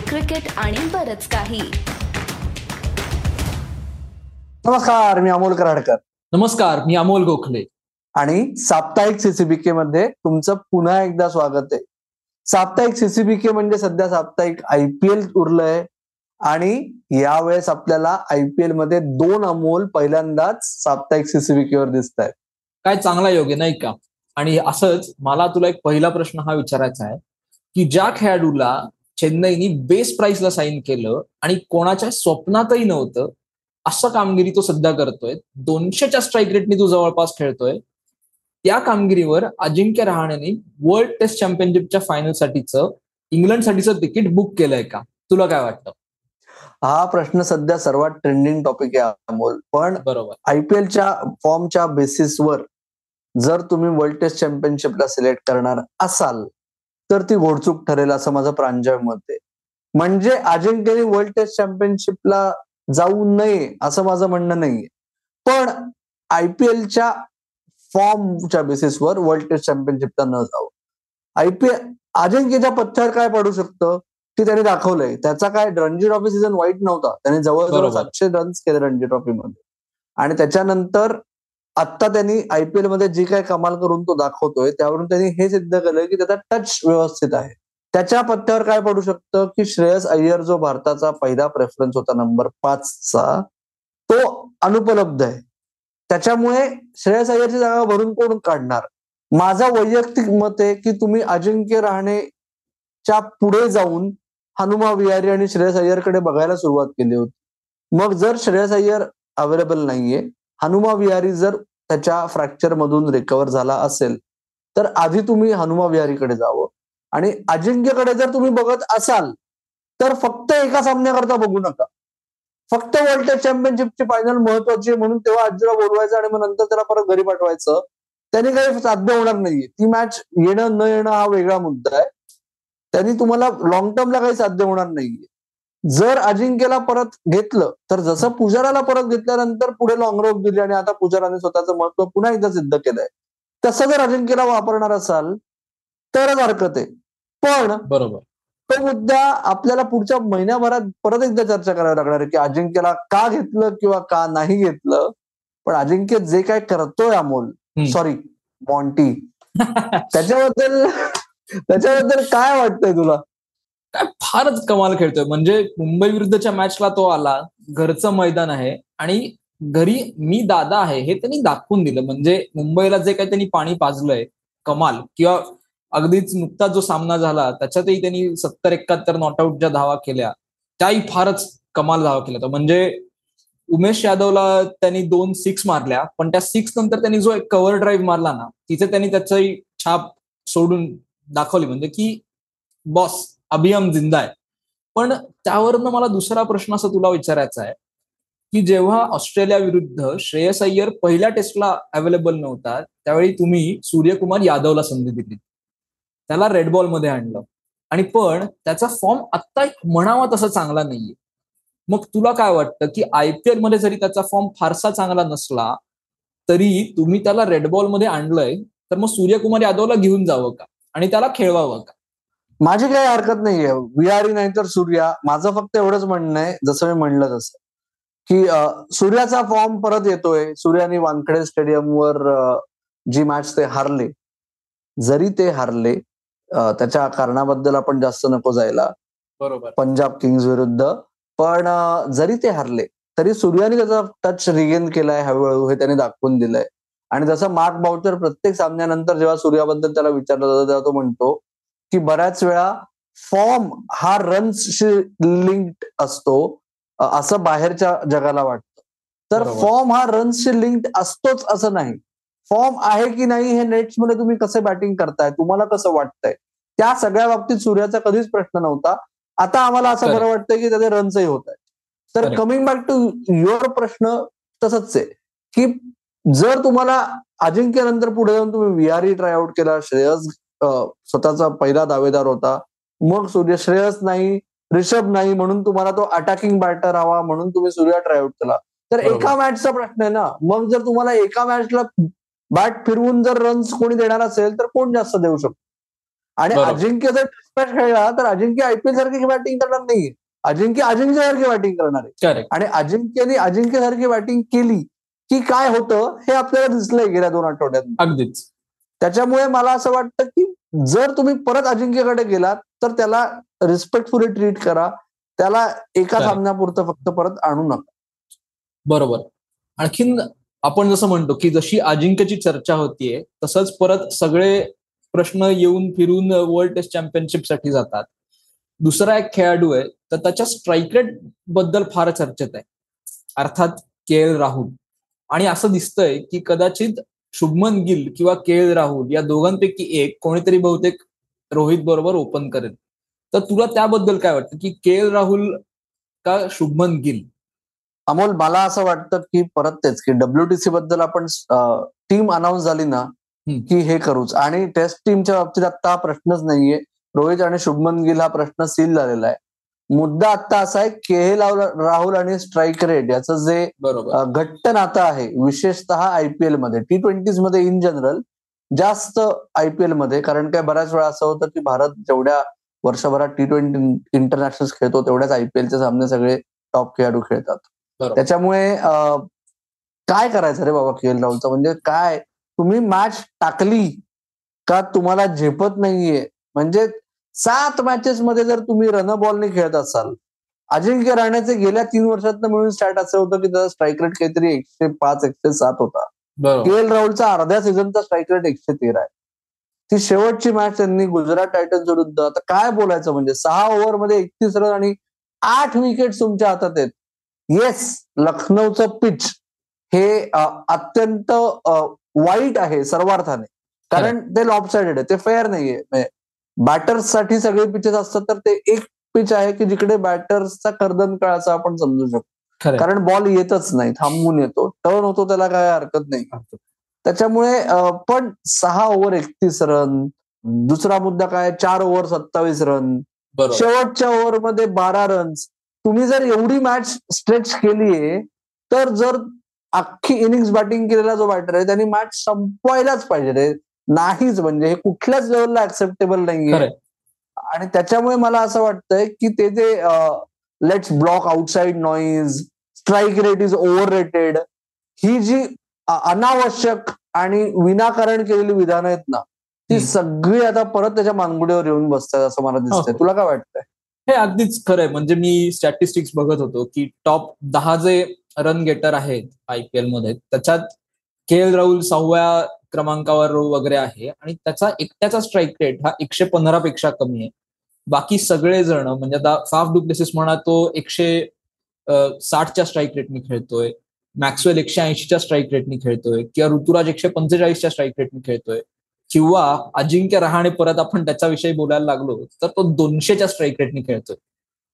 Cricket आणि बरच काही. नमस्कार मी अमोल कराडकर. नमस्कार मी अमोल गोखले. आणि साप्ताहिक सीसीबीके मध्ये तुमचं पुन्हा एकदा स्वागत आहे. साप्ताहिक सीसीबीके म्हणजे सध्या साप्ताहिक आय पी एल उरलंय. आणि यावेळेस आपल्याला आय पी एलमध्ये दोन अमोल पहिल्यांदाच साप्ताहिक सीसीबीके वर दिसत आहेत काय चांगला योग आहे नाही का? आणि असंच मला तुला एक पहिला प्रश्न हा विचारायचा आहे की ज्या खेळाडूला चेन्नईनी बेस प्राइसला साईन केलं आणि कोणाच्या स्वप्नातही नव्हतं असं कामगिरी तो सध्या करतोय. दोनशेच्या स्ट्राईक रेटनी तो जवळपास खेळतोय. त्या कामगिरीवर अजिंक्य रहाणेने वर्ल्ड टेस्ट चॅम्पियनशिपच्या फायनलसाठीचं इंग्लंडसाठीचं तिकीट बुक केलंय का? तुला काय वाटतं? हा प्रश्न सध्या सर्वात ट्रेंडिंग टॉपिक आहे अमोल. पण बरोबर. आयपीएलच्या फॉर्मच्या बेसिसवर जर तुम्ही वर्ल्ड टेस्ट चॅम्पियनशिपला सिलेक्ट करणार असाल तर ती घोडचूक ठरेल असं माझं प्रांजळ मत आहे. म्हणजे अजिंक्यने वर्ल्ड टेस्ट चॅम्पियनशिपला जाऊ नये असं माझं म्हणणं नाहीये. पण आयपीएलच्या फॉर्मच्या बेसिसवर वर्ल्ड टेस्ट चॅम्पियनशिपला न जावं. आयपीएल अजिंक्यच्या पथ्यावर काय पडू शकतं की त्याने दाखवलंय. त्याचा काय रणजी ट्रॉफी सीझन वाईट नव्हता. त्याने जवळजवळ. सातशे रन्स केले रणजी ट्रॉफीमध्ये आणि त्याच्यानंतर आता त्यांनी आयपीएलमध्ये जी काय कमाल करून तो दाखवतोय त्यावरून त्यांनी हे सिद्ध केलंय की त्याचा टच व्यवस्थित आहे. त्याच्या पत्त्यावर काय पडू शकतं की श्रेयस अय्यर जो भारताचा पहिला प्रेफरन्स होता नंबर पाचचा तो अनुपलब्ध आहे. त्याच्यामुळे श्रेयस अय्यरची जागा भरून कोण काढणार? माझा वैयक्तिक मत आहे की तुम्ही अजिंक्य राहणेच्या पुढे जाऊन हनुमा विहारी आणि श्रेयस अय्यरकडे बघायला सुरुवात केली होती. मग जर श्रेयस अय्यर अवेलेबल नाहीये हनुमा विहारी जर त्याच्या फ्रॅक्चर मधून रिकवर झाला असेल तर आधी तुम्ही हनुमा विहारीकडे जावं. आणि अजिंक्यकडे जर तुम्ही बघत असाल तर फक्त एका सामन्याकरता बघू नका. फक्त वर्ल्ड टेस्ट चॅम्पियनशिपची फायनल महत्वाची आहे म्हणून तेव्हा आजीला बोलवायचं आणि मग नंतर त्याला परत घरी पाठवायचं. त्याने काही साध्य होणार नाहीये. ती मॅच येणं न येणं हा वेगळा मुद्दा आहे. त्यांनी तुम्हाला लॉंग टर्मला काही साध्य होणार नाहीये. जर अजिंक्यला परत घेतलं तर जसं पुजाराला परत घेतल्यानंतर पुढे लॉंग रोप दिली आणि आता पुजाराने स्वतःचं महत्त्व पुन्हा एकदा सिद्ध केलंय. तसं जर अजिंक्यला वापरणार असाल तरच हरकत आहे. पण बरोबर. तो मुद्दा आपल्याला पुढच्या महिन्याभरात परत एकदा चर्चा करावी लागणार आहे की अजिंक्यला का घेतलं किंवा का नाही घेतलं. पण अजिंक्य जे काय करतोय अमोल. सॉरी मॉन्टी त्याच्याबद्दल त्याच्याबद्दल काय वाटतंय तुला? काय फारच कमाल खेळतोय. म्हणजे मुंबई विरुद्धच्या मॅचला तो आला. घरचं मैदान आहे. आणि घरी मी दादा आहे हे त्यांनी दाखवून दिलं. म्हणजे मुंबईला जे काही त्यांनी पाणी पाजलंय कमाल. किंवा अगदीच नुकताच जो सामना झाला त्याच्यातही त्यांनी सत्तर एकाहत्तर नॉटआउटच्या धावा केल्या त्याही फारच कमाल धावा केल्या. तर म्हणजे उमेश यादवला त्यांनी दोन सिक्स मारल्या. पण त्या सिक्स नंतर त्यांनी जो एक कव्हर ड्राईव्ह मारला ना तिथे त्यांनी त्याची छाप सोडून दाखवली. म्हणजे की बॉस अभियम जिंदा आहे. पण त्यावरनं मला दुसरा प्रश्न असा तुला विचारायचा आहे की जेव्हा ऑस्ट्रेलिया विरुद्ध श्रेयस अय्यर पहिल्या टेस्टला अवेलेबल नव्हता त्यावेळी तुम्ही सूर्यकुमार यादवला संधी दिली. त्याला रेड बॉलमध्ये आणलं. आणि पण त्याचा फॉर्म आत्ता म्हणावा तसा चांगला नाहीये. मग तुला काय वाटतं की आयपीएलमध्ये जरी त्याचा फॉर्म फारसा चांगला नसला तरी तुम्ही त्याला रेड बॉलमध्ये आणलंय तर मग सूर्यकुमार यादवला घेऊन जावं का? आणि त्याला खेळवावं का? माझी काही हरकत नाहीये. विहारी नाही तर सूर्या. माझं फक्त एवढंच म्हणणं आहे जसं मी म्हणलं तसं. की सूर्याचा फॉर्म परत येतोय. सूर्याने वानखेडे स्टेडियमवर जी मॅच ते हारले. जरी ते हारले त्याच्या कारणाबद्दल आपण जास्त नको जायला. बरोबर. पंजाब किंग्स विरुद्ध. पण जरी ते हारले तरी सूर्याने त्याचा टच रिगेन केलाय हळूहळू हे त्याने दाखवून दिलंय. आणि जसं मार्क बाउचर प्रत्येक सामन्यानंतर जेव्हा सूर्याबद्दल त्याला विचारलं जातं तेव्हा तो म्हणतो की बऱ्याच वेळा फॉर्म हा रन्सशी लिंक्ड असतो असं बाहेरच्या जगाला वाटतं तर. फॉर्म हा रन्सशी लिंक्ड असतोच असं नाही फॉर्म आहे की नाही हे नेट्समध्ये तुम्ही कसं बॅटिंग करताय तुम्हाला कसं वाटतंय त्या सगळ्या बाबतीत सूर्याचा कधीच प्रश्न नव्हता आता आम्हाला असं. बरं वाटतंय की त्याचे रन्सही होत आहेत तर. कमिंग बॅक टू युअर प्रश्न तसंच आहे की जर तुम्हाला अजिंक्य नंतर पुढे जाऊन तुम्ही विहारी ट्रायआउट केला श्रेयस स्वतःचा पहिला दावेदार होता. मग सूर्य श्रेयस नाही रिषभ नाही म्हणून तुम्हाला तो अटॅकिंग बॅटर हवा म्हणून तुम्ही सूर्या ट्रायआउट केला. तर. एका मॅचचा प्रश्न आहे ना. मग जर तुम्हाला एका मॅचला बॅट फिरवून जर रन्स कोणी देणार असेल तर कोण जास्त देऊ शकतो? आणि. अजिंक्य जर टेस्ट खेळला तर अजिंक्य आयपीएल सारखी बॅटिंग करणार नाहीये. अजिंक्य अजिंक्य सारखी बॅटिंग करणार आहे. आणि अजिंक्यने अजिंक्य सारखी बॅटिंग केली की काय होतं हे आपल्याला दिसलंय गेल्या दोन आठवड्यात. अगदीच. त्याच्यामुळे मला असं वाटतं की जर तुम्ही परत अजिंक्यकडे गेलात तर त्याला रिस्पेक्टफुली ट्रीट करा. त्याला एका. सामन्यापुरतं फक्त परत आणू नका. बरोबर. आणखीन आपण जसं म्हणतो की जशी अजिंक्यची चर्चा होतीये तसंच परत सगळे प्रश्न येऊन फिरून वर्ल्ड टेस्ट चॅम्पियनशिपसाठी जातात. दुसरा एक खेळाडू आहे तर त्याच्या स्ट्राईक रेटबद्दल फार चर्चेत आहे. अर्थात के एल राहुल. आणि असं दिसतंय की कदाचित शुभमन गिल किंवा के एल राहुल या दोघांपैकी एक कोणीतरी बहुतेक रोहित बरोबर ओपन करेल. तर तुला त्याबद्दल काय वाटतं की के एल राहुल का शुभमन गिल? अमोल मला असं वाटतं की परत तेच की डब्ल्यूटीसी बद्दल आपण टीम अनाऊन्स झाली ना. की हे करूच. आणि टेस्ट टीमच्या बाबतीत आता हा प्रश्नच नाहीये. रोहित आणि शुभमन गिल हा प्रश्न सील झालेला आहे. मुद्दा आता असा आहे के एल राहुल आणि स्ट्राईक रेट याचं जे घट्ट नातं आहे विशेषतः आयपीएलमध्ये टी ट्वेंटीजमध्ये इन जनरल जास्त आयपीएलमध्ये कारण काय बऱ्याच वेळा असं होतं की भारत जेवढ्या वर्षभरात टी ट्वेंटी इंटरनॅशनल खेळतो तेवढ्याच आयपीएलचे सामने सगळे टॉप खेळाडू खेळतात. त्याच्यामुळे काय करायचं रे बाबा के एल राहुलचं? म्हणजे काय? तुम्ही मॅच टाकली का तुम्हाला झेपत नाहीये? म्हणजे सात मॅचेस मध्ये जर तुम्ही रन बॉलने खेळत असाल अजिंक्य राहण्याचे गेल्या तीन वर्षात मिळून स्टार्ट असं होतं की त्याचा स्ट्राईक रेट काहीतरी एकशे पाच एकशे सात होता. के एल राहुलचा अर्ध्या सीझनचा स्ट्राईक रेट एकशे तेरा आहे. ती शेवटची मॅच त्यांनी गुजरात टायटन्स विरुद्ध आता काय बोलायचं म्हणजे सहा ओव्हरमध्ये एकतीस रन आणि आठ विकेट तुमच्या हातात आहेत. येस लखनौचं पिच हे अत्यंत वाईट आहे सर्वार्थाने. कारण ते लॉप साइडेड आहे ते फेअर नाहीये. बॅटर्ससाठी सगळे पिचेस असतात तर ते एक पिच आहे की जिकडे बॅटर्सचा कर्दन काळ असं आपण समजू शकतो. कारण बॉल येतच नाही थांबून येतो टर्न होतो त्याला काय हरकत नाही. त्याच्यामुळे पण सहा ओव्हर एकतीस रन दुसरा मुद्दा काय चार ओव्हर सत्तावीस रन शेवटच्या ओव्हरमध्ये बारा रन्स तुम्ही जर एवढी मॅच स्ट्रेच केलीये तर जर अख्खी इनिंग्स बॅटिंग केलेला जो बॅटर आहे त्यांनी मॅच संपवायलाच पाहिजे रे. नाहीच म्हणजे हे कुठल्याच लेवलला ऍक्सेप्टेबल नाहीये खरंय. आणि त्याच्यामुळे मला असं वाटतंय की ते जे let's block outside noise strike rate is overrated ही जी अनावश्यक आणि विनाकारण केलेली विधानं आहेत ना ती. सगळी आता परत त्याच्या मानगुडीवर येऊन बसतात असं मला दिसतंय हो. तुला काय वाटतंय हे अगदीच खरंय म्हणजे मी स्टॅटिस्टिक्स बघत होतो की टॉप दहा जे रन गेटर आहेत आयपीएलमध्ये त्याच्यात के एल राहुल सहाव्या क्रमांकावर वगैरे आहे आणि त्याचा एकट्याचा स्ट्राईक रेट हा एकशे पंधरा पेक्षा कमी आहे. बाकी सगळे जण म्हणजे आता फाफ डुप्लेसिस म्हणा तो एकशे साठच्या स्ट्राईक रेटने खेळतोय. मॅक्सवेल एकशे ऐंशीच्या स्ट्राईक रेटने खेळतोय. किंवा ऋतुराज एकशे पंचेचाळीसच्या स्ट्राईक रेटने खेळतोय. किंवा अजिंक्य रहाणे परत आपण त्याच्याविषयी बोलायला लागलो तर तो दोनशेच्या स्ट्राईक रेटने खेळतोय.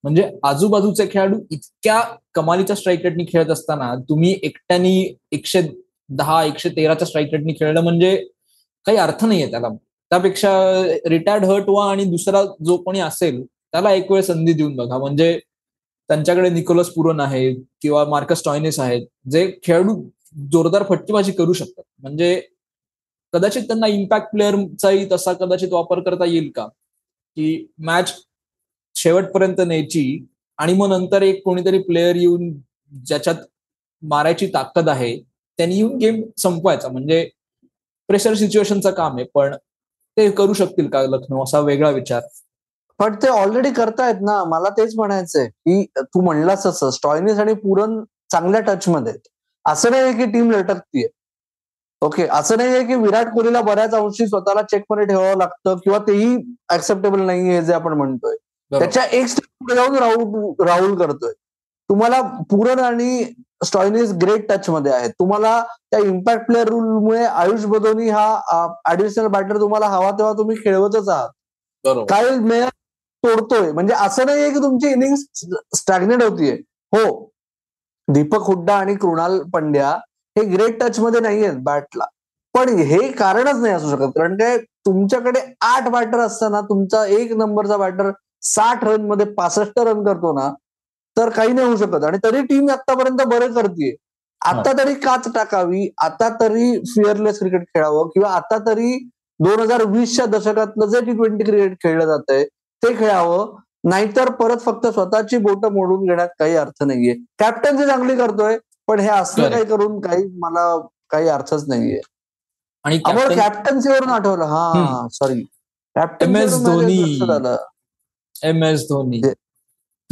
म्हणजे आजूबाजूचे खेळाडू इतक्या कमालीच्या स्ट्राईक रेटने खेळत असताना तुम्ही एकट्यानी एकशे दहा एकशे तेराच्या स्ट्राईक रेटनी खेळलं म्हणजे काही अर्थ नाहीये त्याला. त्यापेक्षा रिटायर्ड हर्ट व्हा आणि दुसरा जो कोणी असेल त्याला एक वेळ संधी देऊन बघा. म्हणजे त्यांच्याकडे निकोलस पुरन आहे किंवा मार्कस टॉयनेस आहेत जे खेळाडू जोरदार फटकेबाजी करू शकतात. म्हणजे कदाचित त्यांना इम्पॅक्ट प्लेअरचाही तसा कदाचित वापर करता येईल का? की मॅच शेवटपर्यंत न्यायची आणि मग नंतर एक कोणीतरी प्लेअर येऊन ज्याच्यात मारायची ताकद आहे त्यांनी येऊन गेम संपवायचा. म्हणजे प्रेशर सिच्युएशनचं काम आहे पण ते करू शकतील का लखनौ? असा वेगळा विचार. पण ते ऑलरेडी करतायत ना. मला तेच म्हणायचंय की तू म्हणलास असं स्टॉयनिस आणि पुरन चांगल्या टच मध्ये आहेत. असं नाही की टीम लटकतीये. ओके असं नाहीये की विराट कोहलीला बऱ्याच अंशी स्वतःला चेकमध्ये ठेवावं लागतं किंवा तेही ऍक्सेप्टेबल नाहीये जे आपण म्हणतोय. त्याच्या एक स्टेप पुढे जाऊन राहुल राहुल करतोय. तुम्हाला पुरन आणि स्टॉयनिस ग्रेट टच मध्ये आहेत. तुम्हाला त्या इम्पॅक्ट प्लेअर रूलमुळे आयुष बदोनी हा ऍडिशनल बॅटर तुम्हाला हवा तेव्हा तुम्ही खेळवतच आहात. कायल मेयर तोडतोय. म्हणजे असं नाहीये की तुमची इनिंग स्टॅग्नेट होतीये. हो दीपक हुड्डा आणि कृणाल पंड्या हे ग्रेट टच मध्ये नाहीयेत बॅटला पण हे कारणच नाही असू शकत. कारण काय तुमच्याकडे आठ बॅटर असताना तुमचा एक नंबरचा बॅटर साठ रनमध्ये पासष्ट रन करतो ना तर काही नाही होऊ शकत. आणि तरी टीम आतापर्यंत बरं करते आता तरी काच टाकावी आता तरी फिअरलेस क्रिकेट खेळावं किंवा आता तरी दोन हजार वीसच्या दशकातलं जे टी ट्वेंटी क्रिकेट खेळलं जात आहे ते खेळावं. नाहीतर परत फक्त स्वतःची बोट मोडून घेण्यात काही अर्थ नाहीये. कॅप्टन्सी चांगली करतोय पण हे असलं. काही करून काही मला काही अर्थच नाहीये. आणि कॅप्टन्सीवरून आठवलं. हा. सॉरी. झालं एम एस धोनी.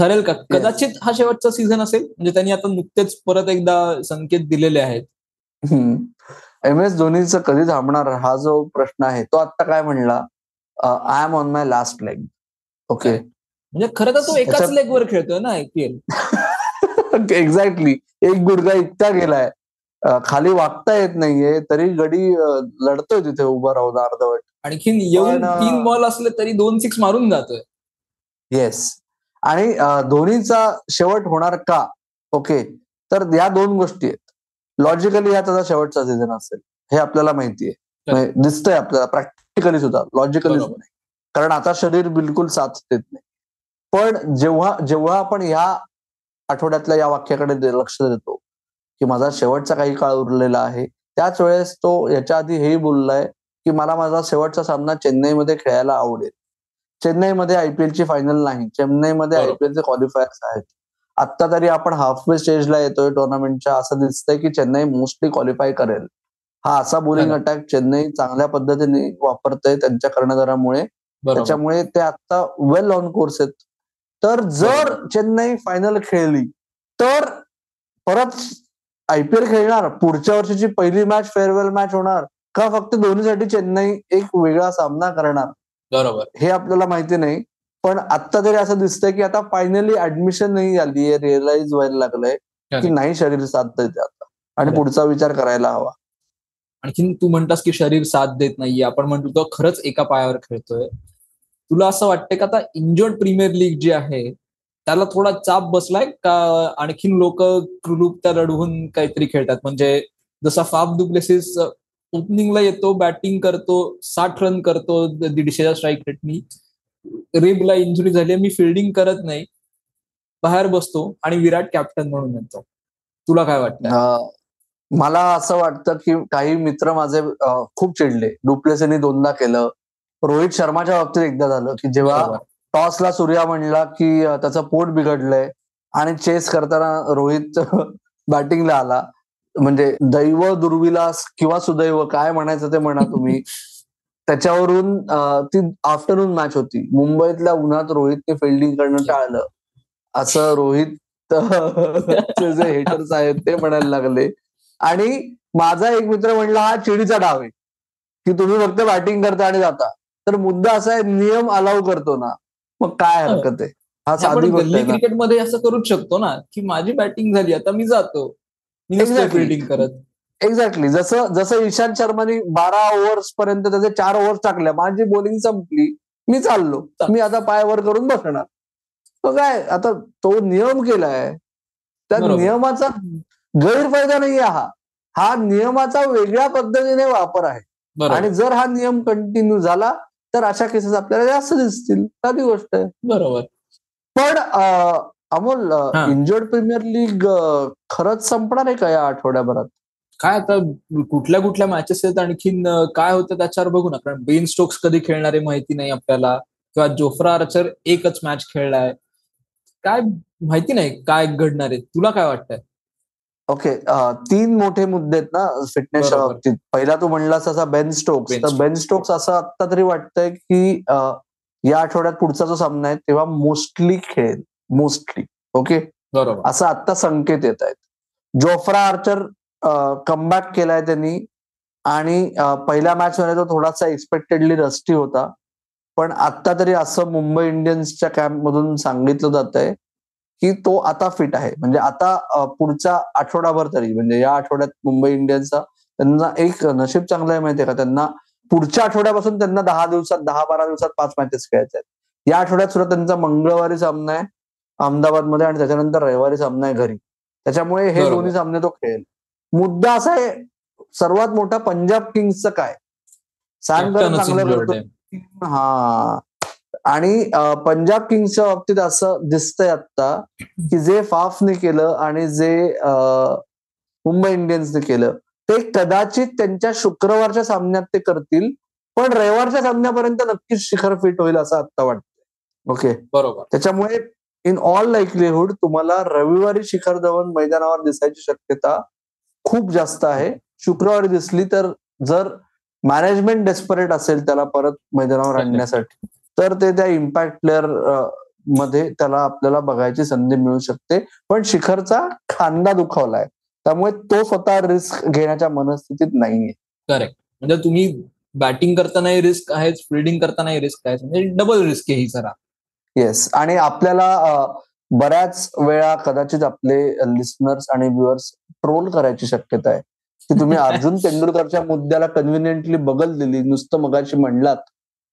ठरेल का? कदाचित हा शेवटचा सीझन असेल. म्हणजे त्यांनी आता नुकतेच परत एकदा संकेत दिलेले आहेत. एम एस धोनीचं कधी थांबणार? हा जो प्रश्न आहे तो आता काय म्हणला? I am on my last leg okay म्हणजे खरं तर तो एकाच त्याच्यात- लेगवर खेळतोय ना आयपीएल एक्झॅक्टली एक गुडघा इतका गेलाय. खाली वागता येत नाहीये तरी गडी लढतोय तिथे उभा राहून अर्धवट. आणखीन येऊन तीन बॉल असले तरी दोन सिक्स मारून जातोय. येस आणि धोनीचा शेवट होणार का? ओके. तर या दोन गोष्टी आहेत. लॉजिकली हा त्याचा शेवटचा सीझन असेल. हे आपल्याला माहिती आहे. म्हणजे दिसतंय आपल्याला प्रॅक्टिकली सुद्धा. लॉजिकली. नाही. कारण आता शरीर बिलकुल साथ देत नाही. पण जेव्हा जेव्हा आपण ह्या आठवड्यातल्या या वाक्याकडे लक्ष देतो की माझा शेवटचा काही काळ उरलेला आहे त्याच वेळेस तो याच्या आधी हेही बोललाय की मला माझा शेवटचा सामना चेन्नईमध्ये खेळायला आवडेल. चेन्नईमध्ये आयपीएलची फायनल नाही. चेन्नईमध्ये. आयपीएलचे क्वालिफायर्स आहेत. आता तरी आपण हाफवे स्टेजला येतोय टुर्नामेंटच्या असं दिसतंय की चेन्नई मोस्टली क्वालिफाय करेल. हा असा बोलिंग. अटॅक चेन्नई चांगल्या पद्धतीने वापरतंय त्यांच्या कर्णधारामुळे. त्याच्यामुळे ते आता वेल ऑन कोर्स आहेत. तर जर चेन्नई फायनल खेळली तर परत आयपीएल खेळणार. पुढच्या वर्षीची पहिली मॅच फेअरवेल मॅच होणार. का फक्त दोन्हीसाठी चेन्नई एक वेगळा सामना करणार? बरोबर. हे आपल्याला माहिती नाही पण आता तरी असं दिसतंय की आता फायनली ऍडमिशन नाही झाली आहे रिअलाइज व्हायला लागलंय की. नाही शरीर साथ देते आता. आणि. पुढचा विचार करायला हवा. आणखीन तू म्हणतास की शरीर साथ देत नाहीये. आपण म्हणतो तो खरंच एका पायावर खेळतोय. तुला असं वाटतंय का आता इंजर्ड प्रीमियर लीग जी आहे त्याला थोडा चाप बसलाय का आणखीन लोक त्या लढवून काहीतरी खेळतात? म्हणजे जसा फाफ दुप्लेसिस ओपनिंगला येतो बॅटिंग करतो साठ रन करतो दीडशेच्या स्ट्राईक रेटनी रिबला इंजुरी झाली मी फिल्डिंग करत नाही. बाहेर बसतो आणि विराट कॅप्टन म्हणून येतो. तुला काय वाटतं? मला असं वाटतं की काही मित्र माझे खूप चिडले. डुप्लेसीने दोनदा केलं. रोहित शर्माच्या बाबतीत एकदा झालं की जेव्हा. टॉसला सूर्या म्हणला की त्याचं पोट बिघडलंय आणि चेस करताना रोहित बॅटिंगला आला. म्हणजे दैव दुर्विलास किंवा सुदैव काय म्हणायचं ते म्हणा तुम्ही. त्याच्यावरून ती आफ्टरनून मॅच होती. मुंबईतल्या उन्हात रोहितने फिल्डिंग करणं टाळलं. असं रोहित जे हेटर्स आहेत ते म्हणायला लागले. आणि माझा एक मित्र म्हणला हा चिडीचा डाव आहे. की तुम्ही फक्त बॅटिंग करता आणि जाता. तर मुद्दा असा आहे नियम अलाव करतो ना. मग काय हरकत आहे? हा साधी क्रिकेटमध्ये असं करूच शकतो ना की माझी बॅटिंग झाली आता मी जातो. फिल्डिंग करत. एक्झॅक्टली जसं जसं इशांत शर्माने बारा ओव्हर्स पर्यंत त्याचे चार ओव्हर्स टाकल्या माझी बॉलिंग संपली मी चाललो. मी आता पायावर करून बसणार. तो काय आता तो नियम केलाय. त्या. नियमाचा गैरफायदा नाही हा. हा नियमाचा वेगळ्या पद्धतीने वापर आहे. आणि जर हा नियम कंटिन्यू झाला तर अशा केसेस आपल्याला जास्त दिसतील. साधी गोष्ट आहे. बरोबर. पण अमोल. इंजर्ड प्रीमियर लीग खरंच संपणार आहे का या आठवड्याभरात? काय आता कुठल्या कुठल्या मॅचेस आहेत? आणखीन काय होतं त्याच्यावर बघू ना कारण बेन स्टोक्स कधी खेळणारे माहिती नाही आपल्याला. किंवा जोफ्रा आर्चर एकच मॅच खेळलाय. काय माहिती नाही काय घडणार आहे. तुला काय वाटतंय? ओके तीन मोठे मुद्दे आहेत ना फिटनेसच्या. बाबतीत पहिला तू म्हणलास असा बेन स्टोक्स तर बेन स्टोक्स असं आता तरी वाटतंय की या आठवड्यात पुढचा जो सामना आहे तेव्हा मोस्टली खेळेल. मोस्टली ओके बरोबर. असं आता संकेत येत आहेत. जोफ्रा आर्चर कमबॅक केलाय त्यांनी आणि अं, पहिल्या मॅच मध्ये तो थोडासा एक्सपेक्टेडली रस्टी होता. पण आता तरी असं मुंबई इंडियन्सच्या कॅम्प मधून सांगितलं जात आहे की तो आता फिट आहे. म्हणजे आता पुढचा आठवडाभर तरी म्हणजे या आठवड्यात मुंबई इंडियन्सचा त्यांना एक नशीब चांगलं आहे माहितीये का? त्यांना पुढच्या आठवड्यापासून त्यांना दहा दिवसात दहा बारा दिवसात पाच मॅचेस खेळायचे आहेत. या आठवड्यात सुद्धा त्यांचा मंगळवारी सामना आहे. अहमदाबादमध्ये आणि त्याच्यानंतर रविवारी सामना आहे घरी. त्याच्यामुळे हे. दोन्ही सामने तो खेळेल. मुद्दा असा आहे सर्वात मोठा पंजाब किंग्सचं काय? सॅम Captain चांगलं. हा. आणि पंजाब किंग्सच्या बाबतीत असं दिसतंय आता की जे फाफने केलं आणि जे मुंबई इंडियन्सने केलं ते कदाचित त्यांच्या शुक्रवारच्या सामन्यात ते करतील पण रविवारच्या सामन्यापर्यंत नक्कीच शिखर फिट होईल असं आता वाटतं ओके? बरोबर. त्याच्यामुळे इन ऑल लाईकलीहुड तुम्हाला रविवारी शिखर धवन मैदानावर दिसायची शक्यता खूप जास्त आहे. शुक्रवारी दिसली तर जर मॅनेजमेंट डेस्परेट असेल त्याला परत मैदानावर आणण्यासाठी तर ते त्या इम्पॅक्ट प्लेअरमध्ये त्याला आपल्याला बघायची संधी मिळू शकते. पण शिखरचा खांदा दुखावलाय. त्यामुळे तो स्वतः रिस्क घेण्याच्या मनस्थितीत नाहीये. करेक्ट म्हणजे तुम्ही बॅटिंग करतानाही रिस्क आहे फिल्डिंग करतानाही रिस्क आहे म्हणजे डबल रिस्क आहे ही जरा. येस आणि आपल्याला बऱ्याच वेळा कदाचित आपले लिस्नर्स आणि व्ह्युअर्स ट्रोल करायची शक्यता आहे. की तुम्ही अर्जुन तेंडुलकरच्या मुद्द्याला कन्व्हिनियंटली बगल दिली नुसतं मगाशी म्हणलात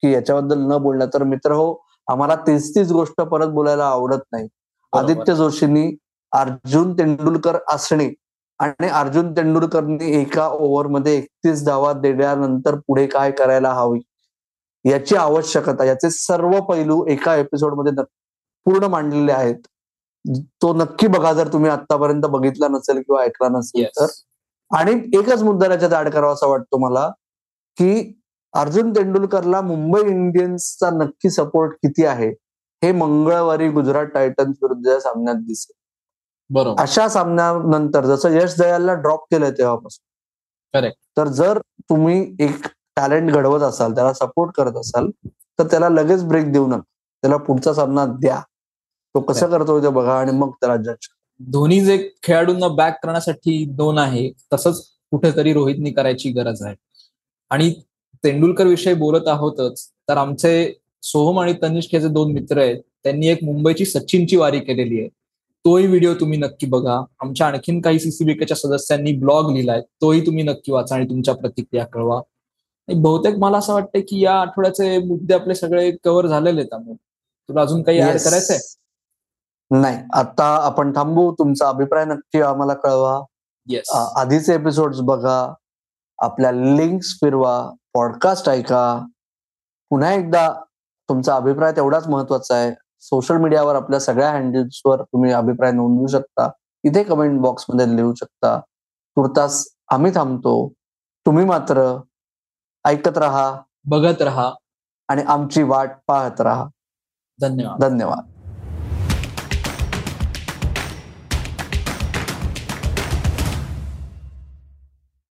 की याच्याबद्दल न बोललं तर मित्र हो आम्हाला तीच तीच गोष्ट परत बोलायला आवडत नाही. आदित्य जोशींनी अर्जुन तेंडुलकर असणे आणि अर्जुन तेंडुलकरनी एका ओव्हरमध्ये एकतीस धावा देण्यानंतर पुढे काय करायला हवी? याची आवश्यकता याचे सर्व पैलू एका एपिसोडमध्ये पूर्ण मांडलेले आहेत. तो नक्की बघा जर तुम्ही आतापर्यंत बघितला नसेल किंवा ऐकला नसेल तर. येस आणि एकच मुद्दा त्याच्यात ऍड करावा असा वाटतो मला की अर्जुन तेंडुलकरला मुंबई इंडियन्सचा नक्की सपोर्ट किती आहे हे मंगळवारी गुजरात टायटन्स विरुद्धच्या सामन्यात दिसेल. बरोबर. अशा सामन्यानंतर जसं यश दयालला ड्रॉप केलंय तेव्हापासून. तर जर तुम्ही एक टॅलेंट घडवत असाल त्याला सपोर्ट करत असाल तर त्याला लगेच ब्रेक देऊ नका. त्याला पुढचा सामना द्या. तो कसं करतोय ते बघा आणि मग त्याला जज दोन्ही जे खेळाडूंना बॅक करण्यासाठी दोन आहे तसंच कुठेतरी रोहितनी करायची गरज आहे. आणि तेंडुलकर विषयी बोलत आहोतच तर आमचे सोहम आणि तनिष्क हे जे दोन मित्र आहेत त्यांनी एक मुंबईची सचिनची वारी केलेली आहे. तोही व्हिडिओ तुम्ही नक्की बघा. आमच्या आणखीन काही सीसीबीकेच्या सदस्यांनी ब्लॉग लिहिलाय तोही तुम्ही नक्की वाचा आणि तुमच्या प्रतिक्रिया कळवा. बहुतेक मला असं वाटतं की या आठवड्याचे मुद्दे आपले सगळे कव्हर झालेले आहेत त्यामुळे. तुला अजून काही ऍड. करायचंय? नाही आता आपण थांबू. तुमचा अभिप्राय नक्की आम्हाला कळवा. आधीचे एपिसोड बघा. आपल्या लिंक्स फिरवा. पॉडकास्ट ऐका. पुन्हा एकदा तुमचा अभिप्राय तेवढाच महत्त्वाचा आहे. सोशल मीडियावर आपल्या सगळ्या हँडल्सवर तुम्ही अभिप्राय नोंदवू शकता. इथे कमेंट बॉक्समध्ये लिहू शकता. तुर्तास आम्ही थांबतो. तुम्ही मात्र ऐकत राहा बघत राहा. आणि आमची वाट पाहत राहा. धन्यवाद. धन्यवाद.